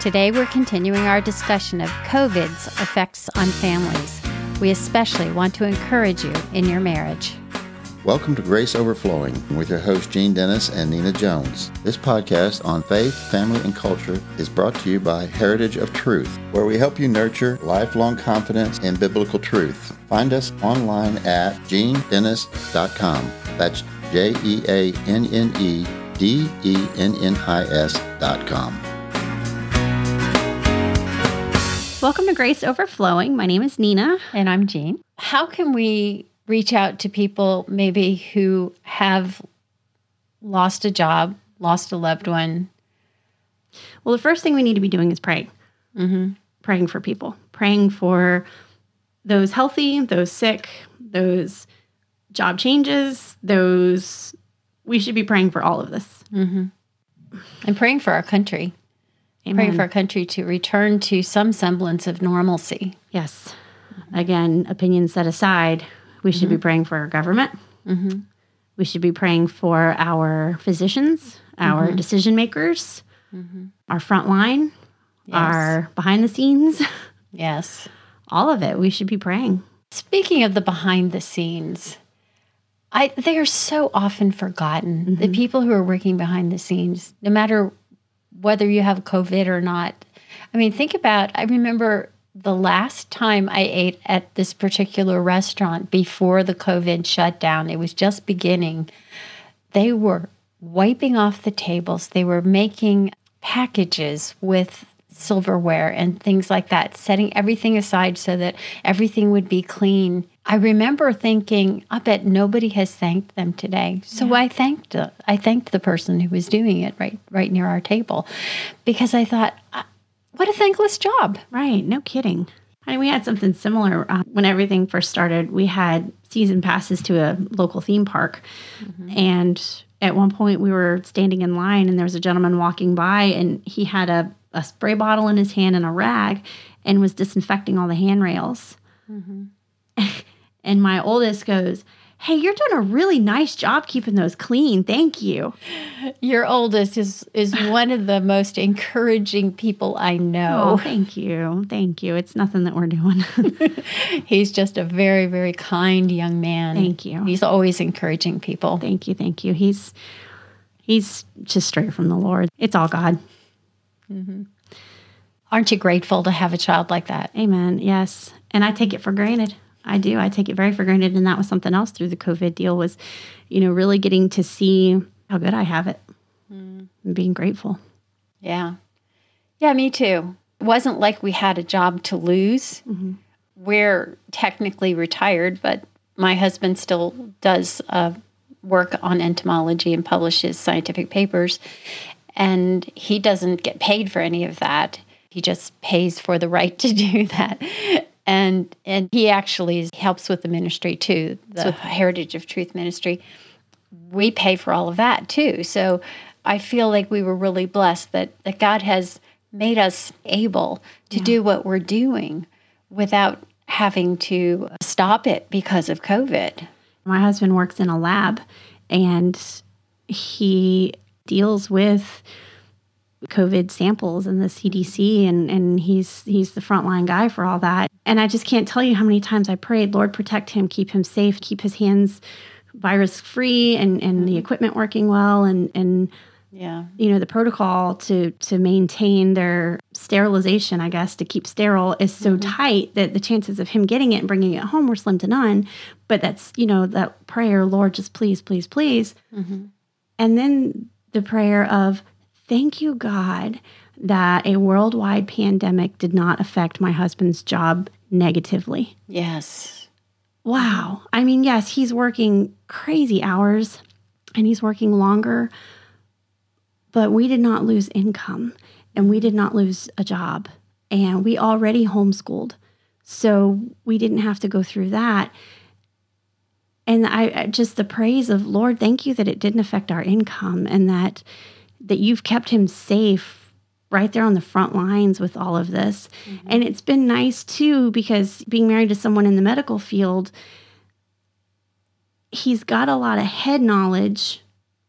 Today, we're continuing our discussion of COVID's effects on families. We especially want to encourage you in your marriage. Welcome to Grace Overflowing with your hosts, Jeanne Dennis and Nina Jones. This podcast on faith, family, and culture is brought to you by Heritage of Truth, where we help you nurture lifelong confidence in biblical truth. Find us online at jeannedennis.com. That's J E A N N E D E N N I S.com. Welcome to Grace Overflowing. My name is Nina. And I'm Jeanne. How can we reach out to people maybe who have lost a job, lost a loved one? Well, the first thing we need to be doing is praying. Mm-hmm. Praying for people, praying for those healthy, those sick, those job changes, those. We should be praying for all of this. Mm-hmm. And praying for our country. Amen. Praying for our country to return to some semblance of normalcy. Yes. Again, opinions set aside, we should be mm-hmm. praying for our government. Mm-hmm. We should be praying for our physicians, our mm-hmm. decision makers, mm-hmm. our front line, our behind the scenes, Yes. all of it. We should be praying. Speaking of the behind the scenes, I they are so often forgotten. The people who are working behind the scenes, no matter whether you have COVID or not. I mean, think about I remember the last time I ate at this particular restaurant before the COVID shutdown. It was just beginning. They were wiping off the tables. They were making packages with silverware and things like that, setting everything aside so that everything would be clean. I remember thinking, I bet nobody has thanked them today. So I thanked the, I thanked the person who was doing it right right near our table because I thought, "Ah, what a thankless job. Right. No kidding. I mean, we had something similar uh, when everything first started. We had season passes to a local theme park. And at one point, we were standing in line, and there was a gentleman walking by, and he had a, a spray bottle in his hand and a rag and was disinfecting all the handrails. and my oldest goes, Hey, you're doing a really nice job keeping those clean. Thank you. Your oldest is is one of the most encouraging people I Oh, know. thank you. Thank you. It's nothing that we're doing. He's just a very very kind young man. Thank you. He's always encouraging people. Thank you, thank you. He's he's just straight from the Lord. It's all God. Mm-hmm. Aren't you grateful to have a child like that? Amen. Yes. And I take it for granted. I do. I take it very for granted. And that was something else through the COVID deal was, you know, really getting to see how good I have it and being grateful. Yeah. Yeah, me too. It wasn't like we had a job to lose. We're technically retired, but my husband still does uh, work on entomology and publishes scientific papers. And he doesn't get paid for any of that. He just pays for the right to do that. And and he actually helps with the ministry too, the Heritage of Truth ministry we pay for all of that too. So I feel like we were really blessed that, that God has made us able to do what we're doing without having to stop it because of COVID. My husband works in a lab and he deals with COVID samples and the CDC and, and he's he's the frontline guy for all that. And I just can't tell you how many times I prayed, Lord protect him, keep him safe, keep his hands virus free and, and the mm-hmm. equipment working well and, and Yeah. you know the protocol to to maintain their sterilization i guess to keep sterile is so mm-hmm. tight that the chances of him getting it and bringing it home were slim to none but that's you know that prayer lord just please please please mm-hmm. and then the prayer of thank you god that a worldwide pandemic did not affect my husband's job negatively Yes. wow. I mean, yes, he's working crazy hours and he's working longer, but we did not lose income and we did not lose a job. And we already homeschooled. So we didn't have to go through that. And I just the praise of Lord, thank you that it didn't affect our income and that that you've kept him safe right there on the front lines with all of this. And it's been nice too because being married to someone in the medical field, he's got a lot of head knowledge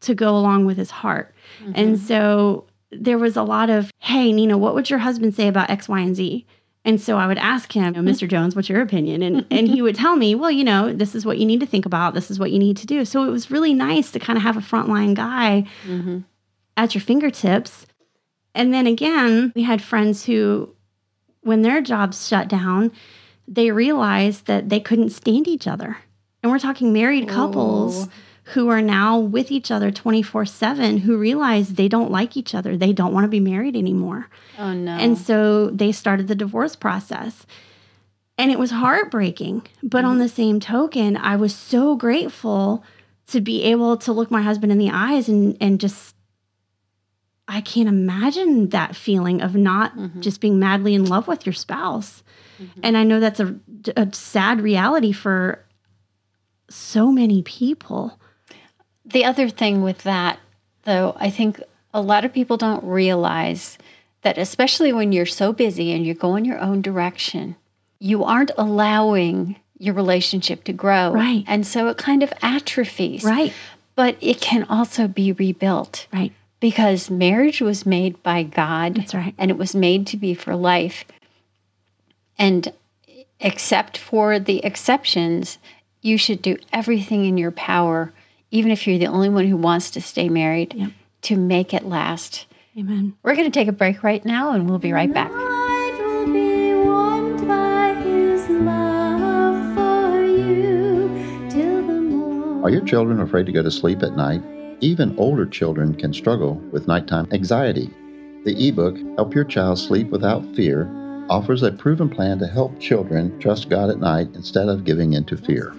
to go along with his heart. And so there was a lot of, hey, Nina, what would your husband say about X, Y, and Z? And so I would ask him, Mr. Jones, what's your opinion? And and he would tell me, well, you know, this is what you need to think about. This is what you need to do. So it was really nice to kind of have a frontline guy Mm-hmm. At your fingertips. And then again, we had friends who, when their jobs shut down, they realized that they couldn't stand each other. And we're talking married couples Oh. who are now with each other 24 7 who realize they don't like each other. They don't want to be married anymore. Oh no. And so they started the divorce process. And it was heartbreaking. But on mm. the same token, I was so grateful to be able to look my husband in the eyes and, and just, I can't imagine that feeling of not mm-hmm. just being madly in love with your spouse. Mm-hmm. And I know that's a, a sad reality for so many people. the other thing with that, though, I think a lot of people don't realize that, especially when you're so busy and you're going your own direction, you aren't allowing your relationship to grow. Right. And so it kind of atrophies. Right. But it can also be rebuilt Right. Because marriage was made by God. That's right. And it was made to be for life. And except for the exceptions, you should do everything in your power, even if you're the only one who wants to stay married, Yep. to make it last. Amen. We're going to take a break right now and we'll be right back. Night will be warmed by his love for you till the morning. Are your children afraid to go to sleep at night? Even older children can struggle with nighttime anxiety. The ebook, Help Your Child Sleep Without Fear, offers a proven plan to help children trust God at night instead of giving in to fear.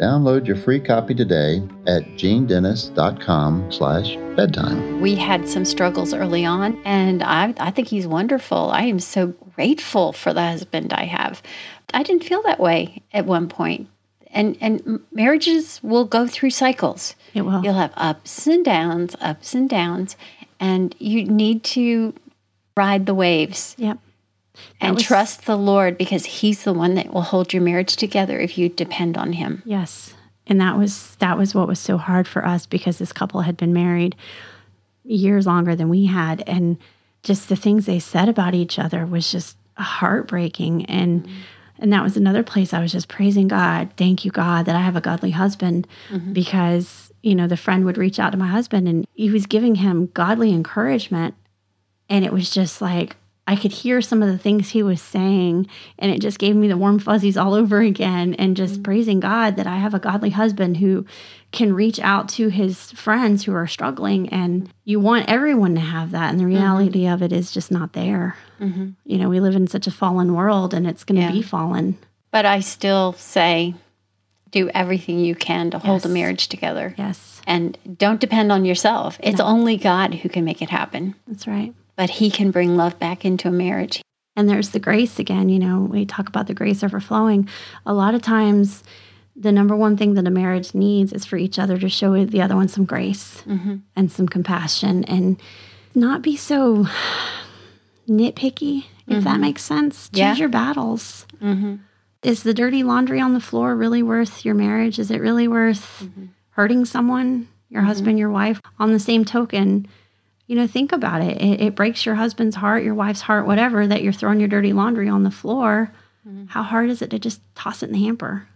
Download your free copy today at jeannedennis.com slash bedtime. We had some struggles early on, and I, I think he's wonderful. I am so grateful for the husband I have. I didn't feel that way at one point. And, and marriages will go through cycles. It will. You'll have ups and downs, ups and downs, and you need to ride the waves Yep. and was- trust the Lord because He's the one that will hold your marriage together if you depend on Him. Yes. And that was that was what was so hard for us because this couple had been married years longer than we had and just the things they said about each other was just heartbreaking. And and that was another place I was just praising God. Thank you God that I have a godly husband mm-hmm. because you know the friend would reach out to my husband and he was giving him godly encouragement. And it was just like I could hear some of the things he was saying, and it just gave me the warm fuzzies all over again. And just mm. praising God that I have a godly husband who can reach out to his friends who are struggling. And you want everyone to have that. And the mm-hmm. reality of it is just not there. Mm-hmm. You know, we live in such a fallen world, and it's going to Yeah. be fallen. But I still say do everything you can to hold a marriage together. Yes, And don't depend on yourself. It's only God who can make it happen. that's right. But He can bring love back into a marriage. And there's the grace again. You know, we talk about the grace overflowing. A lot of times, the number one thing that a marriage needs is for each other to show the other one some grace mm-hmm. and some compassion and not be so nitpicky, if that mm-hmm. makes sense. Choose Yeah. your battles. Mm-hmm. Is the dirty laundry on the floor really worth your marriage? Is it really worth hurting someone, your husband, your wife? On the same token, you know, think about it. it. It breaks your husband's heart, your wife's heart, whatever, that you're throwing your dirty laundry on the floor. Mm-hmm. How hard is it to just toss it in the hamper?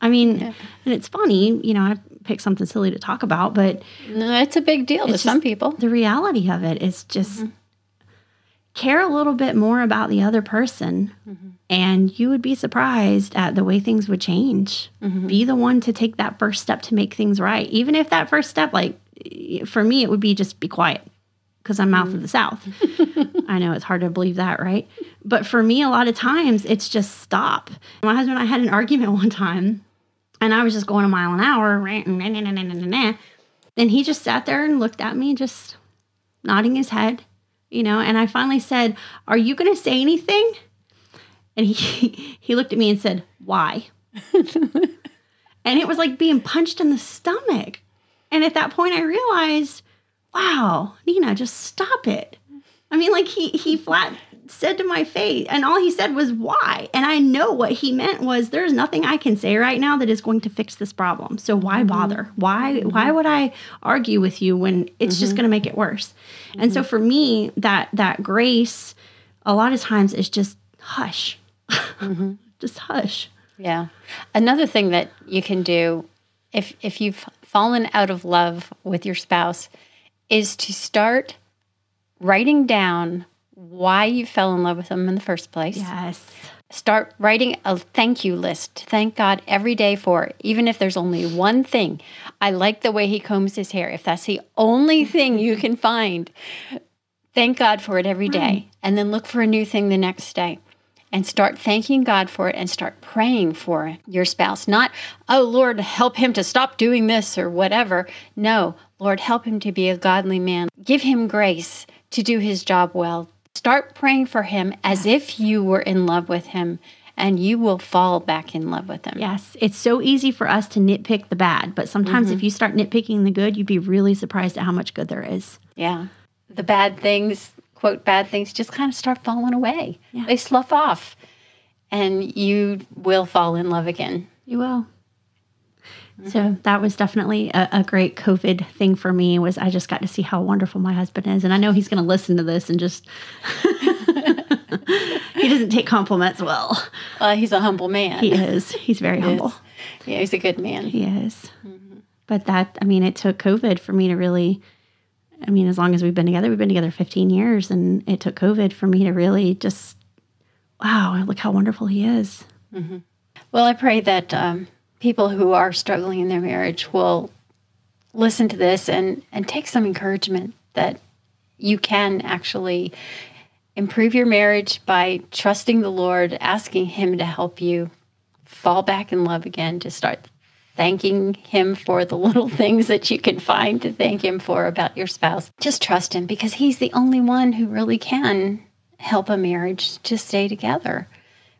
I mean, and it's funny, you know, I picked something silly to talk about, but No, It's a big deal to some people. the reality of it is just mm-hmm. care a little bit more about the other person mm-hmm. and you would be surprised at the way things would change be the one to take that first step to make things right even if that first step like for me it would be just be quiet because i'm mouth of the south. Mm. I know it's hard to believe that right? But for me a lot of times it's just stop. My husband and i had an argument one time and i was just going a mile an hour nah. and he just sat there and looked at me just nodding his head you know? And i finally said are you going to say anything? And he he looked at me and said why? And it was like being punched in the stomach. And at that point i realized wow nina just stop it i mean like he he flat said to my face, and all he said was, Why? And I know what he meant was, There's nothing I can say right now that is going to fix this problem. So why mm-hmm. bother? Why, why would I argue with you when it's just mm-hmm. going to make it worse? And so mm-hmm. for me, that, that grace, a lot of times is just hush, just hush. Yeah. Another thing that you can do if if you've fallen out of love with your spouse is to start writing down why you fell in love with them in the first place. Yes. Start writing a thank you list to thank God every day for, even if there's only one thing. I like the way he combs his hair. If that's the only thing you can find, thank God for it every day, hmm. And then look for a new thing the next day. And start thanking God for it and start praying for your spouse. Not, oh Lord, help him to stop doing this or whatever. No, Lord, help him to be a godly man. Give him grace to do his job well. Start praying for him as if you were in love with him, and you will fall back in love with him. Yes, it's so easy for us to nitpick the bad, but sometimes mm-hmm. if you start nitpicking the good, you'd be really surprised at how much good there is. Yeah. The bad things, quote, bad things just kind of start falling away. Yeah. They slough off, and you will fall in love again. You will. So that was definitely a, a great COVID thing for me was I just got to see how wonderful my husband is. And I know he's going to listen to this and just, he doesn't take compliments well. Uh, he's a humble man. He is. He's very humble. Yeah, he's a good man. He is. But that, I mean, it took COVID for me to really, I mean, as long as we've been together, we've been together 15 years, and it took COVID for me to really just, wow, look how wonderful he is. Well, I pray that um, people who are struggling in their marriage will listen to this and, and take some encouragement that you can actually improve your marriage by trusting the Lord, asking Him to help you fall back in love again, to start thanking Him for the little things that you can find to thank Him for about your spouse. Just trust Him because He's the only one who really can help a marriage to stay together.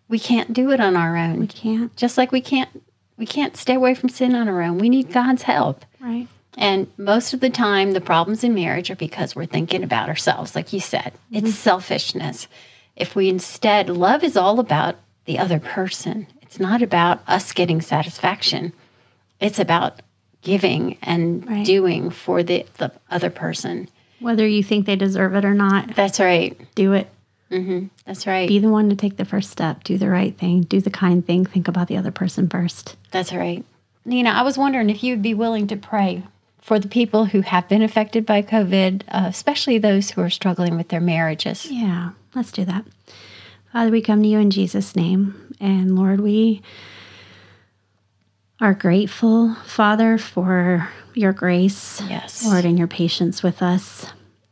We can't do it on our own We can't. just like we can't we can't stay away from sin on our own we need god's help Right. and most of the time the problems in marriage are because we're thinking about ourselves like you said it's mm-hmm. selfishness if we instead love is all about the other person it's not about us getting satisfaction it's about giving and Right. doing for the, the other person Whether you think they deserve it or not, that's right do it. that's right Be the one to take the first step. Do the right thing. Do the kind thing. Think about the other person first. That's right. Nina, I was wondering if you'd be willing to pray for the people who have been affected by COVID, uh, especially those who are struggling with their marriages. Yeah, let's do that. Father, we come to you in Jesus' name. And Lord, we are grateful, Father, for your grace, Yes. Lord, and your patience with us.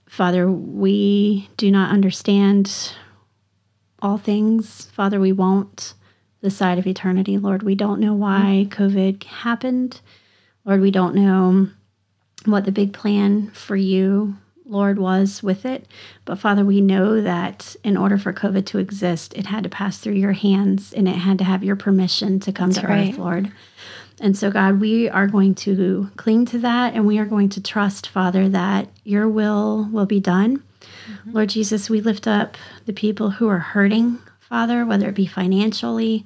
Father, we do not understand all things. Father, we won't the side of eternity. Lord, we don't know why mm-hmm. COVID happened. Lord, we don't know what the big plan for you, Lord, was with it. But Father, we know that in order for COVID to exist, it had to pass through your hands and it had to have your permission to come That's to right. earth, Lord. And so, God, we are going to cling to that and we are going to trust, Father, that your will will be done. Mm-hmm. Lord Jesus, we lift up the people who are hurting, Father, whether it be financially,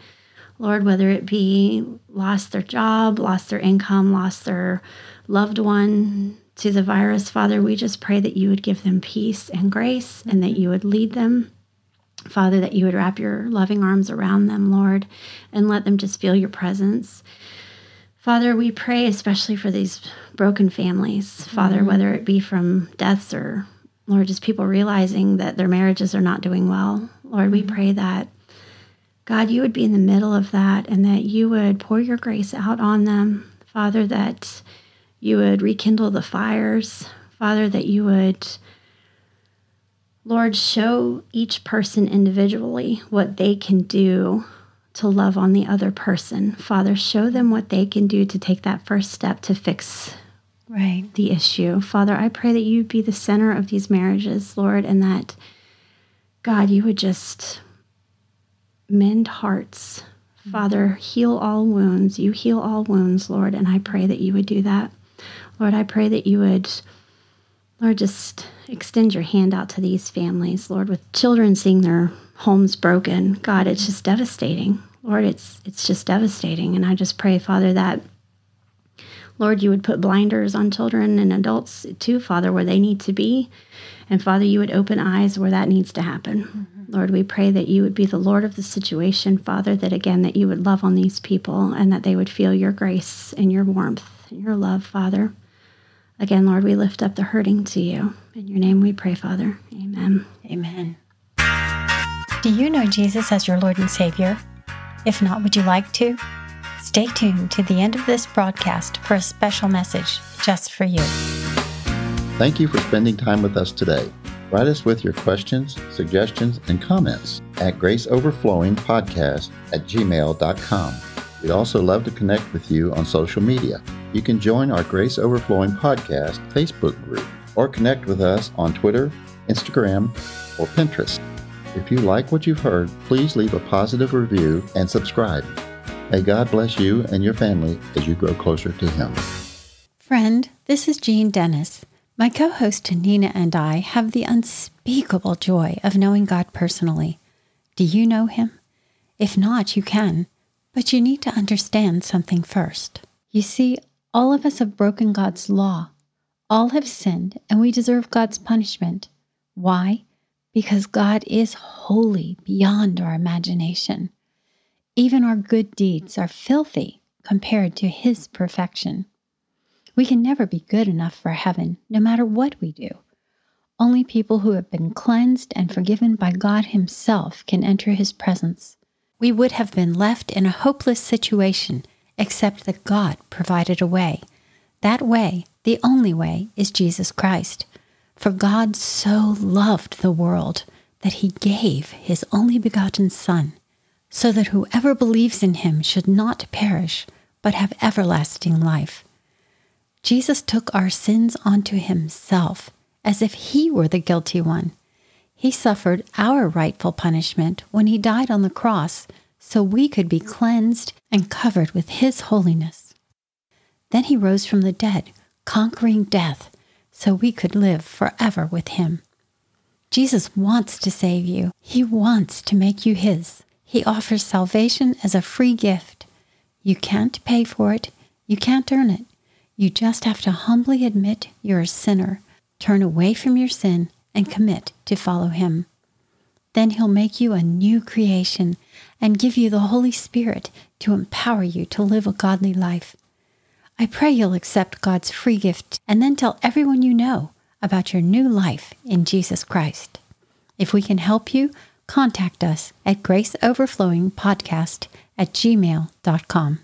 Lord, whether it be lost their job, lost their income, lost their loved one to the virus, Father, we just pray that you would give them peace and grace and that you would lead them. Father, that you would wrap your loving arms around them, Lord, and let them just feel your presence. Father, we pray especially for these broken families, Father, mm-hmm. whether it be from deaths or, Lord, just people realizing that their marriages are not doing well. Lord, we mm-hmm. pray that, God, you would be in the middle of that and that you would pour your grace out on them. Father, that you would rekindle the fires. Father, that you would, Lord, show each person individually what they can do to love on the other person. Father, show them what they can do to take that first step to fix Right. the issue. Father, I pray that you be the center of these marriages, Lord, and that, God, you would just mend hearts. Mm-hmm. Father, heal all wounds. You heal all wounds, Lord, and I pray that you would do that. Lord, I pray that you would, Lord, just extend your hand out to these families, Lord, with children seeing their homes broken. God, it's just devastating. Lord, it's it's just devastating. And I just pray, Father, that Lord, you would put blinders on children and adults too, Father, where they need to be. And Father, you would open eyes where that needs to happen. Mm-hmm. Lord, we pray that you would be the Lord of the situation, Father, that again, that you would love on these people and that they would feel your grace and your warmth and your love, Father. Again, Lord, we lift up the hurting to you. In your name we pray, Father. Amen. Amen. Do you know Jesus as your Lord and Savior? If not, would you like to? Stay tuned to the end of this broadcast for a special message just for you. Thank you for spending time with us today. Write us with your questions, suggestions, and comments at graceoverflowingpodcast at gmail.com. We'd also love to connect with you on social media. You can join our Grace Overflowing Podcast Facebook group or connect with us on Twitter, Instagram, or Pinterest. If you like what you've heard, please leave a positive review and subscribe. May God bless you and your family as you grow closer to Him. Friend, this is Jeanne Dennis. My co host Nina and I have the unspeakable joy of knowing God personally. Do you know Him? If not, you can, but you need to understand something first. You see, all of us have broken God's law. All have sinned, and we deserve God's punishment. Why? Because God is holy beyond our imagination. Even our good deeds are filthy compared to His perfection. We can never be good enough for heaven, no matter what we do. Only people who have been cleansed and forgiven by God Himself can enter His presence. We would have been left in a hopeless situation except that God provided a way. That way, the only way, is Jesus Christ. For God so loved the world that He gave His only begotten Son so that whoever believes in him should not perish, but have everlasting life. Jesus took our sins onto himself as if he were the guilty one. He suffered our rightful punishment when he died on the cross so we could be cleansed and covered with his holiness. Then he rose from the dead, conquering death, so we could live forever with him. Jesus wants to save you. He wants to make you his. He offers salvation as a free gift. You can't pay for it, you can't earn it. You just have to humbly admit you're a sinner, turn away from your sin, and commit to follow Him. Then He'll make you a new creation and give you the Holy Spirit to empower you to live a godly life. I pray you'll accept God's free gift and then tell everyone you know about your new life in Jesus Christ. If we can help you, contact us at graceoverflowingpodcast at gmail.com.